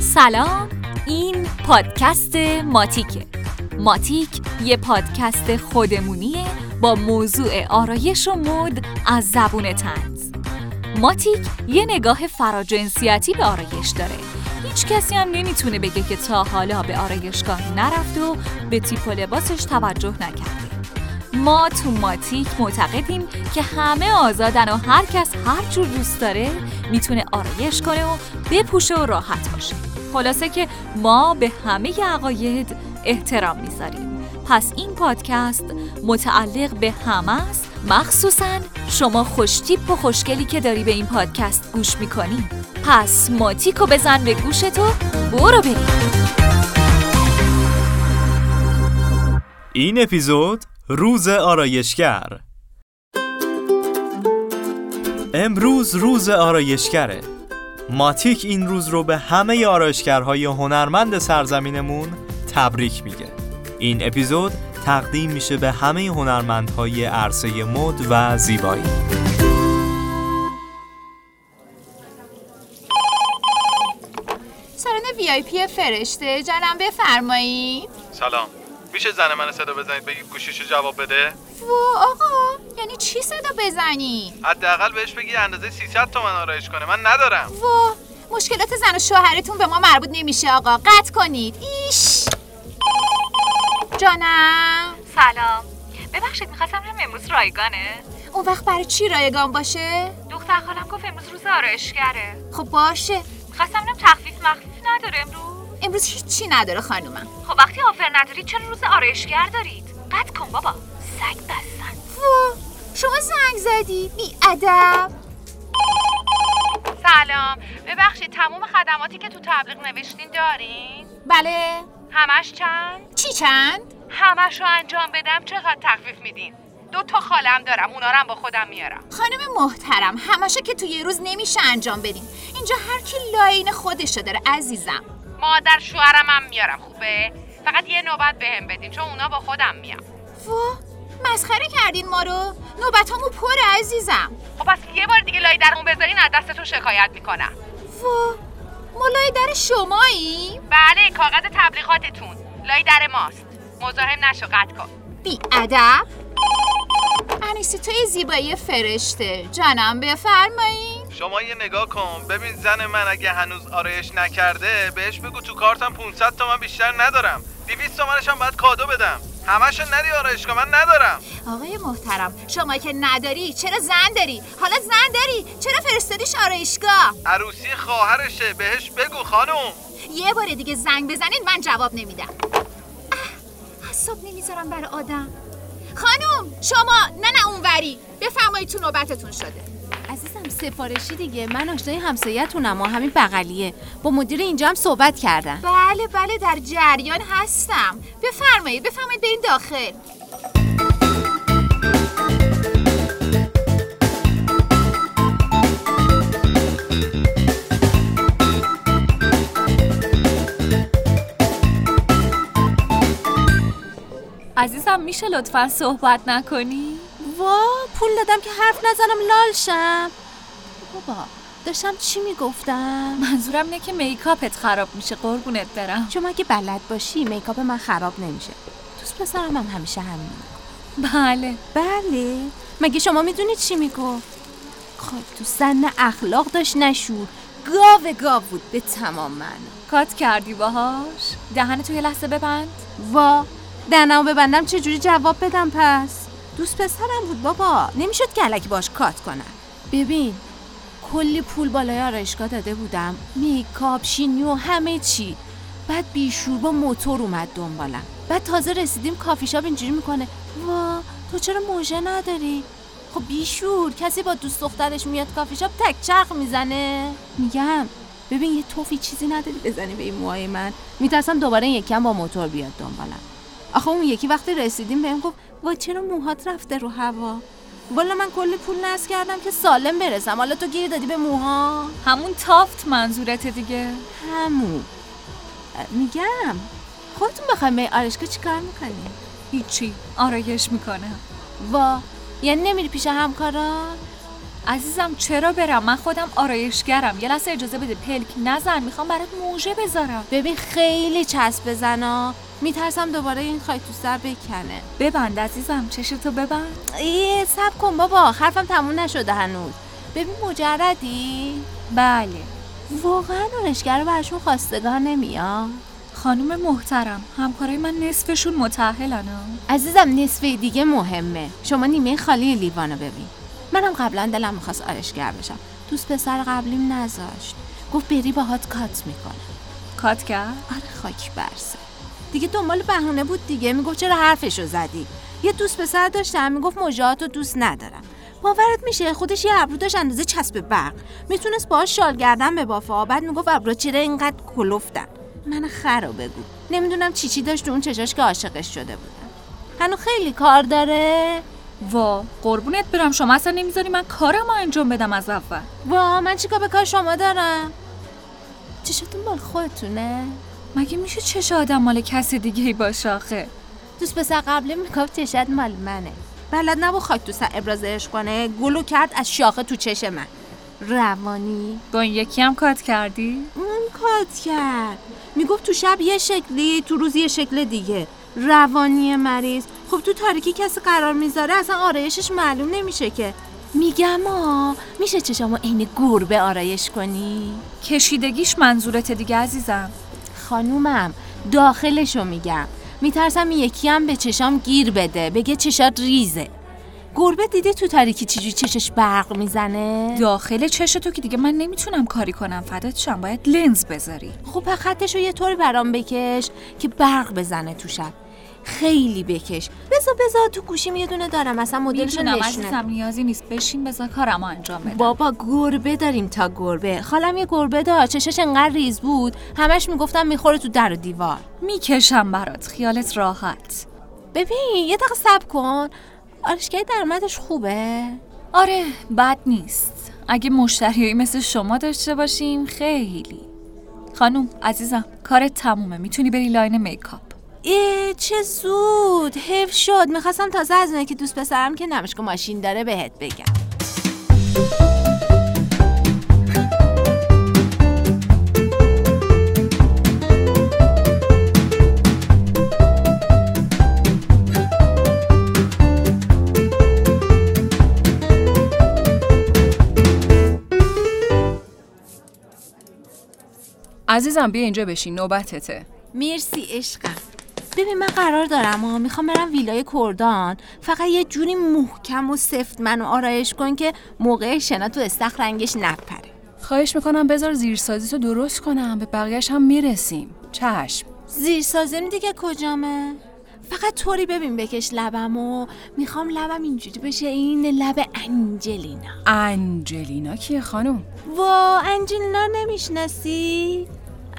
سلام این پادکست ماتیکه. ماتیک یه پادکست خودمونیه با موضوع آرایش و مد از زبون تنز ماتیک یه نگاه فراجنسیتی به آرایش داره. هیچ کسی هم نمی‌تونه بگه که تا حالا به آرایشگاه نرفت و به تیپ و لباسش توجه نکرده. ما تو ماتیک معتقدیم که همه آزادن و هر کس هر جور دوست داره می‌تونه آرایش کنه و بپوشه و راحت باشه. خلاصه که ما به همه عقاید احترام می‌ذاریم. پس این پادکست متعلق به همه است مخصوصا شما خوشتیپ و خوشگلی که داری به این پادکست گوش می‌کنی. پس ماتیکو بزن به گوشتو برو بریم. این اپیزود روز آرایشگر. امروز روز آرایشگره. ماتیک این روز رو به همه آرایشگرهای هنرمند سرزمینمون تبریک میگه. این اپیزود تقدیم میشه به همه هنرمندهای عرصه مد و زیبایی. سالن وی آی پی فرشته جانم بفرمایید سلام. میشه زن من صدا بزنید بگید گوشیشو جواب بده؟ وا آقا یعنی چی صدا بزنی؟ حداقل بهش بگی اندازه 300 تومن آرایش کنه. من ندارم. وا مشکلات زن و شوهرتون به ما مربوط نمیشه آقا. قطع کنید. ایش. جانم. سلام. ببخشید می‌خواستم برم امروز رایگانه. اون وقت برای چی رایگان باشه؟ دختر خالم گفت امروز روز آرایشگره. خب باشه. می‌خواستم برم تخفیف مخفیف نداره امروز؟ امروز هیچی نداره خانومم. خب وقتی آفر ندارید چرا روز آرایشگر دارید؟ قطع کن بابا. سگ بستن. وا شما زنگ زدی بی ادب. سلام. ببخشید تموم خدماتی که تو تبلیغ نوشتین دارین؟ بله. همش چند؟ چی چند؟ همش رو انجام بدم چقدر تخفیف میدین؟ دو تا خالم دارم اونا رو هم با خودم میارم. خانم محترم همشه که توی یه روز نمیشه انجام بدیم اینجا هر کی لاین خودشو داره عزیزم. مادر شوهرم هم میارم خوبه؟ فقط یه نوبت بهم بدین چون اونا با خودم میام. وا مسخره کردین ما رو. نوبتامو پر عزیزم. خب پس یه بار دیگه لای درمون بذارین از دستتون شکایت می‌کنم. وا. مولای در شمایی بله کاغذ تبلیغاتتون. لای در ماست. مزاحم نشو قطع کن. بی ادب انیسی توی زیبایی فرشته. جانم بفرمایید شما یه نگاه کن. ببین زن من اگه هنوز آرایش نکرده بهش بگو تو کارتم 500 تومن بیشتر ندارم. 200 تومنش هم باید کادو بدم. همشو ندی آرایش کن من ندارم. آقای محترم شما که نداری چرا زن داری؟ حالا زن داری؟ چرا فرستادیش آرایشگاه؟ عروسی خواهرشه بهش بگو خانم یه بار دیگه زنگ بزنید من جواب نمیدم. حساب نمی‌ذارم برای آدم. خانم شما نه نه اونوری. بفرمایید تو نوبتتون شده. سفارشی دیگه. من آشنای همسایه‌تونم و همین بغلیه. با مدیر اینجا هم صحبت کردم بله بله در جریان هستم. بفرمایید بفرمایید برین داخل. عزیزم میشه لطفا صحبت نکنی؟ وا پول دادم که حرف نزنم لال شم. بابا داشتم چی می‌گفتم؟ منظورم اینه که میکاپت خراب میشه قربونت برم. شما اگه بلد باشی میکاپ من خراب نمیشه. دوست پسرم هم همیشه همین بله. بله. مگه شما می‌دونید چی می‌گفت؟ خب تو سن اخلاق داشت نشور. گاو گاو بود به تمام من کات کردی باهاش؟ دهن تو یه لحظه ببند. وا. دهنمو ببندم چه جوری جواب بدم پس؟ دوست پسرم بود بابا. نمی‌شد که علکی باش کات کنم. ببین کلی پول بالای آرایشگاه داده بودم. میکاپ شینی و همه چی. بعد بیشور با موتور اومد دنبالم. بعد تازه رسیدیم کافی شاپ اینجوری می‌کنه. وا تو چرا موژه نداری؟ خب بیشور کسی با دوست دخترش میاد کافی شاپ تک چرخ می‌زنه. میگم ببین یه توفی چیزی نداری بزنی به این موهای من. میترسم دوباره یکم با موتور بیاد دنبالم. آخه اون یکی وقتی رسیدیم بهم گفت وا چرا موهات رفته رو هوا؟ والا من کلی پول نصب کردم که سالم برسم. حالا تو گیر دادی به موها؟ همون تافت منظورت دیگه. همون. میگم. خودتون بخوایم به آرشگاه چیکار می‌کنی؟ هیچی. آرایش می‌کنه. وا. یعنی نمیری پیش همکاران؟ عزیزم چرا برم؟ من خودم آرایشگرم. یه لحظه اجازه بده پلک نزن. می‌خوام برات موژه بذارم. ببین خیلی چسب بزنا میترسم دوباره این خاک تو سر بکنه. ببند عزیزم چشتو ببند. ای سب کن بابا حرفم تموم نشده هنوز. ببین مجردی؟ بله. واقعا آرشگر رو برشون خواستگار نمیاد خانم محترم همکارای من نصفشون متأهلن. ها. عزیزم نصف دیگه مهمه. شما نیمه خالی لیوانو ببین. منم قبلا دلم می‌خواست آرشگر بشم. دوست پسر قبلیم نذاشت. گفت بری باهات کات می‌کنه کات کرد؟ آره خاک برسه. دیگه دنبال بهونه بود دیگه. می‌گفت چرا حرفشو زدی؟ یه دوست پسر داشتم. می‌گفت مجاهات و دوست ندارم. باورت میشه؟ خودش یه ابرو داشت اندازه چسب برق. می‌تونست باهاش شال گردن به بافا. بعد می‌گفت ابرو چرا اینقدر کلفتن؟ من خرو بگو. نمی‌دونم چی چی داشت تو اون چشاش که عاشقش شده بودم هنو خیلی کار داره؟ وا قربونت برم. شما اصلا نمی‌ذاری من کارم رو انجام بدم از اول. وا من چیکار به کار شما دارم؟ چشاتون مال خودتونه. مگه میشه چش آدم مال کسی دیگه ای باشه آخه؟ دوست پسر قبلی می‌گفت چشت مال منه. بلد نبود خاک تو سر ابراز عشق کنه. گلو کرد از شاخه تو چش من. روانی. با این یکی هم کات کردی؟ اون کات کرد. می‌گفت تو شب یه شکلی تو روز یه شکل دیگه. روانی مریض. خب تو تاریکی کسی قرار می‌ذاره اصلا آرایشش معلوم نمیشه که. میگم آ میشه چشامو عین گربه آرایش کنی؟ کشیدگیش منظورت دیگه عزیزم. خانومم. داخلشو میگم. میترسم یکی هم به چشام گیر بده. بگه چشات ریزه. گربه دیده تو تاریکی چجوری چشش برق می‌زنه؟ داخل چش تو که دیگه من نمی‌تونم کاری کنم فدات شم. باید لنز بذاری. خب پس خطشو یه طوری برام بکش که برق بزنه تو شب. خیلی بکش. بزا بزا تو گوشیم یه دونه دارم اصلا نشونه عزیزم نیازی نیست. بشین بذار کارمو انجام بدم. بابا گربه داریم تا گربه. خالم یه گربه داشت چشش انقدر ریز بود. همش می‌گفتم می‌خوره تو در و دیوار. می‌کشم برات خیالت راحت. ببین یه دقیقه صبر کن. آرایشگاه درآمدش خوبه. آره بد نیست. اگه مشتریایی مثل شما داشته باشیم خیلی. خانوم عزیزم کارت تمومه. می‌تونی بری line makeup. ای چه زود. حیف شد. می‌خواستم تازه از اونه که دوست پسرم که نمایشگاه ماشین داره بهت بگم. عزیزم بیا اینجا بشین. نوبتته. مرسی عشقم. ببین من قرار دارم ها می‌خوام برم ویلای کردان. فقط یه جوری محکم و سفت منو آرایش کن که موقع شنا تو استخر رنگش نپره. خواهش می‌کنم بذار زیرسازی تو درست کنم به بقیهش هم می‌رسیم. چشم. زیر سازم دیگه کجامه؟ فقط طوری ببین بکش لبمو می‌خوام لبم اینجوری بشه این لب انجلینا. انجلینا کیه خانم؟ وا انجلینا نمی‌شناسی؟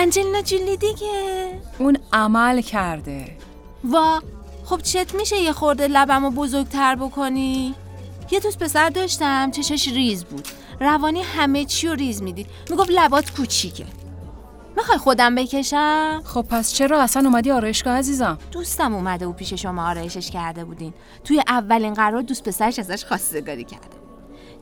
انجلینا جولی دیگه. اون عمل کرده. وا خب چت میشه یه خورده لبمو بزرگتر بکنی؟ یه دوست پسر داشتم چشش ریز بود. روانی همه چی رو ریز می‌دید. می‌گفت لبات کوچیکه. می‌خوای خودم بکشم؟ خب پس چرا؟ اصلا اومدی آرایشگاه عزیزم. دوستم اومده و پیش شما آرایشش کرده بودین. توی اولین قرار دوست پسرش ازش خواستگاری کرده.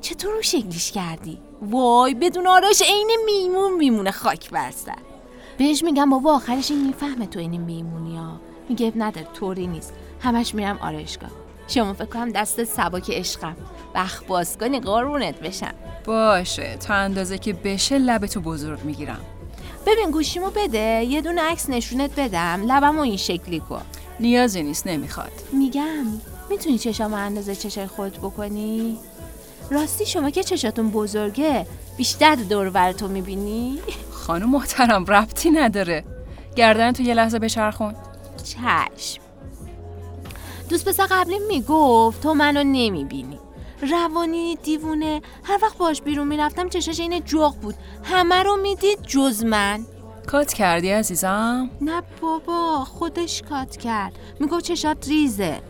چطور رو شکلیش کردی؟ وای بدون آرایش عین میمون میمونه خاک بر سر. بهش میگم بابا آخرش این می‌فهمه تو این میمونی ها میگه نداره طوری نیست. همش میرم آرایشگاه. شما فکر کنم دست سبک عشقم. بخ باز کنی قربونت بشم. باشه تا اندازه که بشه لبتو بزرگ می‌گیرم. ببین گوشیمو بده یه دونه عکس نشونت بدم. لبمو این شکلی کن. نیازی نیست نمی‌خواد. میگم. می‌تونی چشامو اندازه چشای خودت بکنی؟ راستی شما که چشاتون بزرگه بیشتر دور ورتو می‌بینی؟ خانم محترم ربطی نداره. گردن تو یه لحظه بچرخون. چشم. دوست پسر قبلی می‌گفت تو منو نمی‌بینی. روانی دیوونه. هر وقت باش بیرون می‌رفتم چشاش این جغ بود. همه رو می‌دید جز من. کات کردی عزیزم؟ نه بابا خودش کات کرد. می‌گفت چشات ریزه.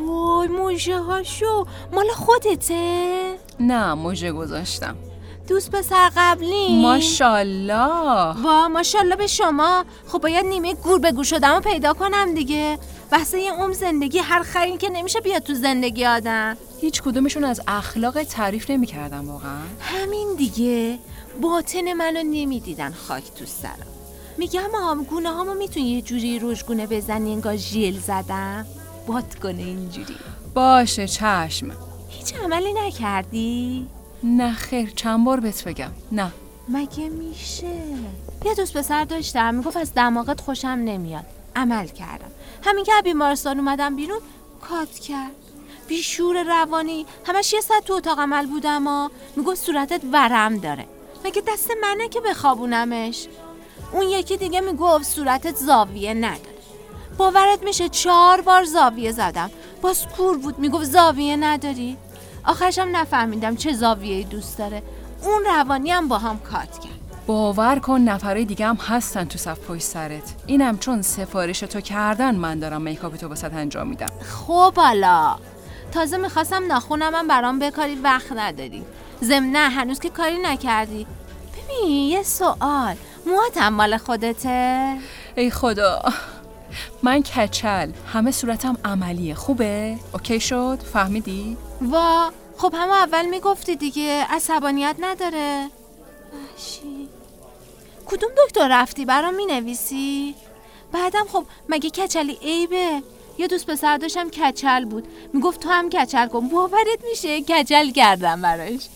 وای موشه هاشو. مال خودته؟ نه موژه گذاشتم. دوست پسر قبلی؟ ماشالله وا ماشاءالله به شما. خب باید نیمه گور به گور شدم رو پیدا کنم دیگه. بحث یه عمر زندگی هر خری که نمیشه بیاد تو زندگی آدم. هیچ کدومشون از اخلاق تعریف نمی‌کردم واقعا. همین دیگه. باطن منو نمی‌دیدن خاک تو سرم. میگم آم گونه هامو می‌تونی یه جوری روشگونه بزنی انگار ژل زدم. باد کنه اینجوری. باشه چشم. هیچ عملی نکردی؟ نه خیر چند بار بهت بگم. نه. مگه میشه؟ یه دوست پسر داشتم می‌گفت از دماغت خوشم نمیاد. عمل کردم. همین که بیمارستان اومدم بیرون کات کرد. بیشور روانی. همش یه ساعت تو اتاق عمل بودم ها می‌گفت صورتت ورم داره. مگه دست منه که بخوابونمش؟ اون یکی دیگه می‌گفت صورتت زاویه نداره. باورت میشه چهار بار زاویه زدم. باز کور بود می‌گفت زاویه نداری؟ آخرشم نفهمیدم چه زاویه دوست داره. اون روانی هم با هم کات کرد. باور کن نفرای دیگه هم هستن تو صف پشت سرت. اینم چون سفارش تو کردن من دارم میکاپ تو واسط انجام میدم. خب حالا. تازه می‌خواستم ناخونم هم برام بکاری وقت نداری. ضمن هنوز که کاری نکردی. ببین یه سوال. موهاتم مال خودته؟ ای خدا. من کچل. همه صورتم عملیه. خوبه؟ اوکی شد؟ فهمیدی؟ وا. خب همه اول می‌گفتی دیگه. عصبانیت نداره. وحشی. کدوم دکتر رفتی؟ برام می‌نویسی. بعدم خب مگه کچلی عیبه؟ یه دوست پسر داشتم کچل بود. می‌گفت تو هم کچل کن. باورت میشه؟ کچل کردم براش.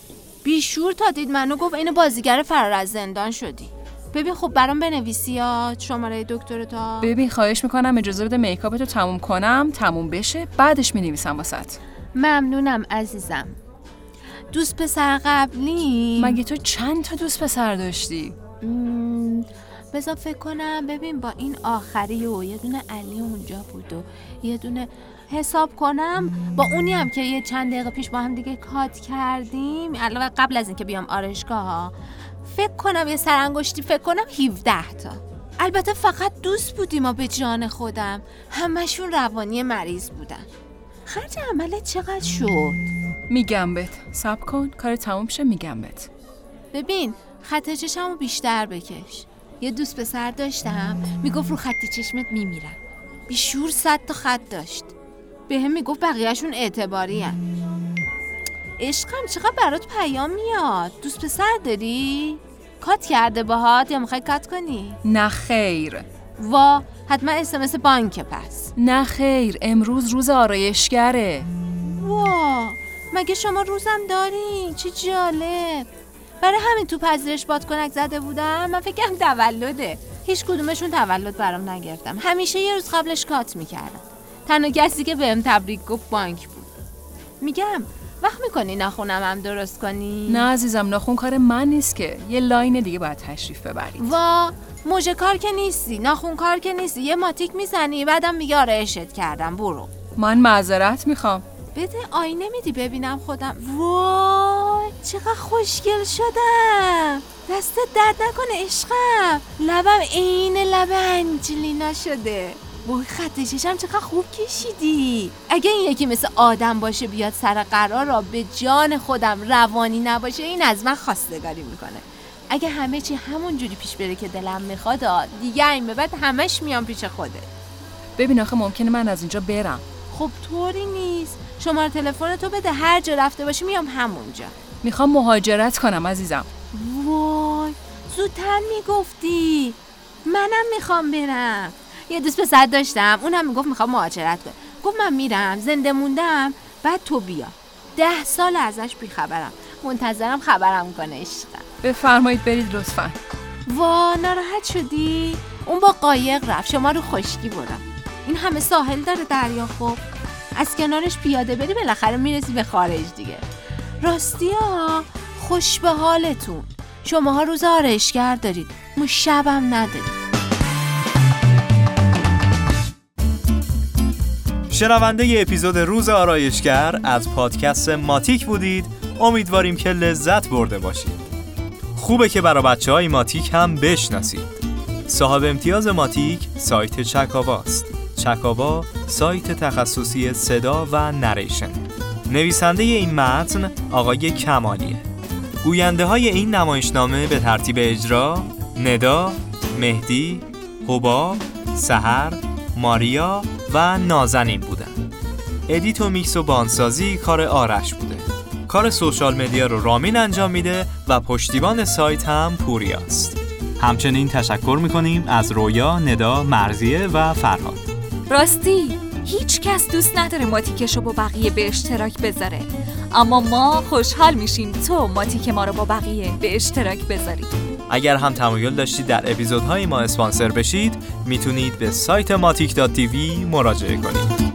بیشور تا دید منو گفت اینو بازیگر فرار از زندان شدی. ببین خب برام بنویسی یا شماره دکتر تا ببین خواهش می‌کنم اجازه بده میکاپ تو تموم کنم تموم بشه بعدش می‌نویسم واسط ممنونم عزیزم. دوست پسر قبلی؟ مگه تو چند تا دوست پسر داشتی؟ مم، بذار فکر کنم. ببین با این آخری و یه دونه علی اونجا بود و یه دونه حساب کنم. با اونی هم که یه چند دقیقه پیش با هم دیگه کات کردیم. علاوه قبل از اینکه بیام آرشگاه ها فکر کنم یه سرانگشتی فکر کنم 17 تا. البته فقط دوست بودیم و به جان خودم. همشون روانی مریض بودن. خرج عملت چقدر شد؟ میگم بهت. سب کن. کار تموم شه میگم بهت. ببین خط چشمو بیشتر بکش. یه دوست پسر داشتم. می‌گفت رو خط چشمت میمیرم بیشور صد تا خط داشت. به هم می‌گفت بقیهشون اعتباری هم. عشقم چقدر برات پیام میاد؟ دوست پسر داری؟ کات کرده باهات یا می‌خوای کات کنی؟ نه خیر. وا حتما اسمس بانک پس. نه خیر امروز روز آرایشگره. وا مگه شما روزم دارین چه جالب. برای همین تو پذیرش بادکنک زده بودم. من فکرم تولده. هیچ کدومشون تولد برام نگرفتم. همیشه یه روز قبلش کات می‌کردم. تنها کسی که بهم تبریک گفت بانک بود. میگم وقت می‌کنی ناخونم هم درست کنی؟ نه عزیزم ناخون کار من نیست که. یه لاین دیگه باید تشریف ببرید. وا موژه کار که نیستی. ناخون کار که نیستی. یه ماتیک می‌زنی بعدم میگه آرایشت کردم. برو. من معذرت می‌خوام. بده آینه میدی ببینم خودم. وای چقدر خوشگل شدم. دستت درد نکنه عشقم. لبم عین لب انجلینا شده وای خط چشم چقدر خوب کشیدی. اگه این یکی مثل آدم باشه بیاد سر قرار را به جان خودم روانی نباشه این از من خواستگاری می‌کنه. اگه همه چی همون جوری پیش بره که دلم می‌خواد دیگه این به بعد همش میام پیش خوده ببین آخه ممکنه من از اینجا برم. خب طوری نیست. شماره تلفن تو بده هر جا رفته باشی میام همونجا. می‌خوام مهاجرت کنم عزیزم. وای زودتر می‌گفتی. منم می‌خوام برم. یه دوست پسر داشتم اونم می‌گفت می‌خوام مهاجرت کنم. گفت من میرم زنده موندم بعد تو بیا. ده سال ازش بیخبرم. منتظرم خبرم کنه عشقم. بفرمایید برید لطفا. وا ناراحت شدی؟ اون با قایق رفت شما رو خشکی برم این همه ساحل داره دریا خب از کنارش پیاده بری بالاخره می‌رسی به خارج دیگه. راستی ها خوش به حالتون. شماها روز آرایشگر دارید. ما شبم نداریم. شنونده ی اپیزود روز آرایشگر از پادکست ماتیک بودید. امیدواریم که لذت برده باشید. خوبه که برای بچه های ماتیک هم بشناسید. صاحب امتیاز ماتیک سایت چکاواست چکاوا سایت تخصصی صدا و نریشن. نویسنده این متن آقای کمالیه. گوینده های این نمایشنامه به ترتیب اجرا ندا، مهدی، حباب، سهر، ماریا و نازنین بودن. edit و میکس و بازسازی کار آرش بوده. کار social media رو رامین انجام میده و پشتیبان سایت هم پوریاست. همچنین تشکر می‌کنیم از رویا، ندا، مرضیه و فرهاد. راستی هیچ کس دوست نداره ماتیکش رو با بقیه به اشتراک بذاره. اما ما خوشحال میشیم. تو ماتیک ما رو با بقیه به اشتراک بذاری. اگر هم تمایل داشتید در اپیزودهای ما اسپانسر بشید می‌تونید به سایت ماتیک مراجعه کنید.